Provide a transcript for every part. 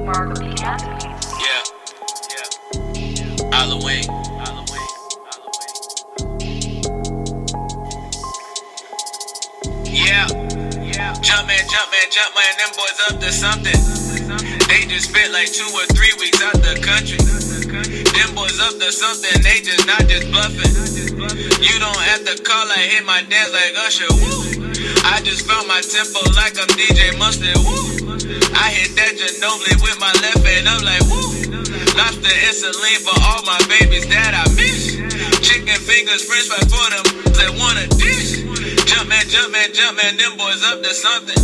Yeah. Yeah. Halloween. Yeah. Yeah. Jumpman, Jumpman, Jumpman, them boys up to something. They just spent like two or three weeks out the country. Them boys up to something, they just not just bluffing. You don't have to call, I hit my dance like Usher, woo. I just found my tempo like I'm DJ Mustard, woo. I hit that Ginobili with my left hand, I'm like, woo. Lobster and saline for all my babies that I miss. Chicken fingers, french fries for them that want a dish. Jumpman, Jumpman, Jumpman, them boys up to something.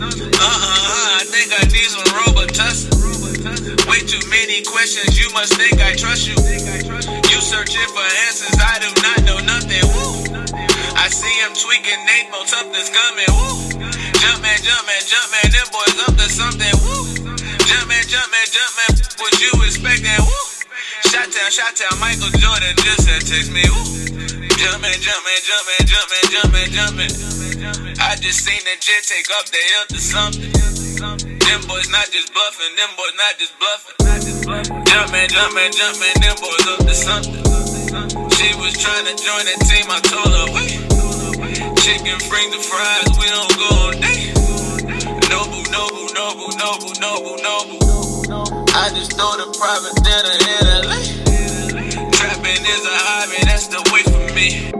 Uh-uh, I think I need some Robitussin. Way too many questions, you must think I trust you. You searching for answers, I do not know see him tweaking, Nate Mo, something's coming. Woo. Jumpman, Jumpman, Jumpman, them boys up to something. Woo. Jumpman, Jumpman, Jumpman, what you expecting? Woo. Shot town, shot town, Michael Jordan just said text me. Woo. Jumpman, Jumpman, Jumpman, Jumpman, Jumpman, Jumpman. I just seen the jet take up the hill to something. Them boys not just bluffing, them boys not just bluffing. Jumpman, Jumpman, Jumpman, them boys up to something. She was trying to join the team, I told her, wait. Chicken, fries, and fries, we don't go on date. Noble, noble, noble, noble, noble, noble. I just throw the private dinner in LA. Trapping is a hobby, that's the way for me.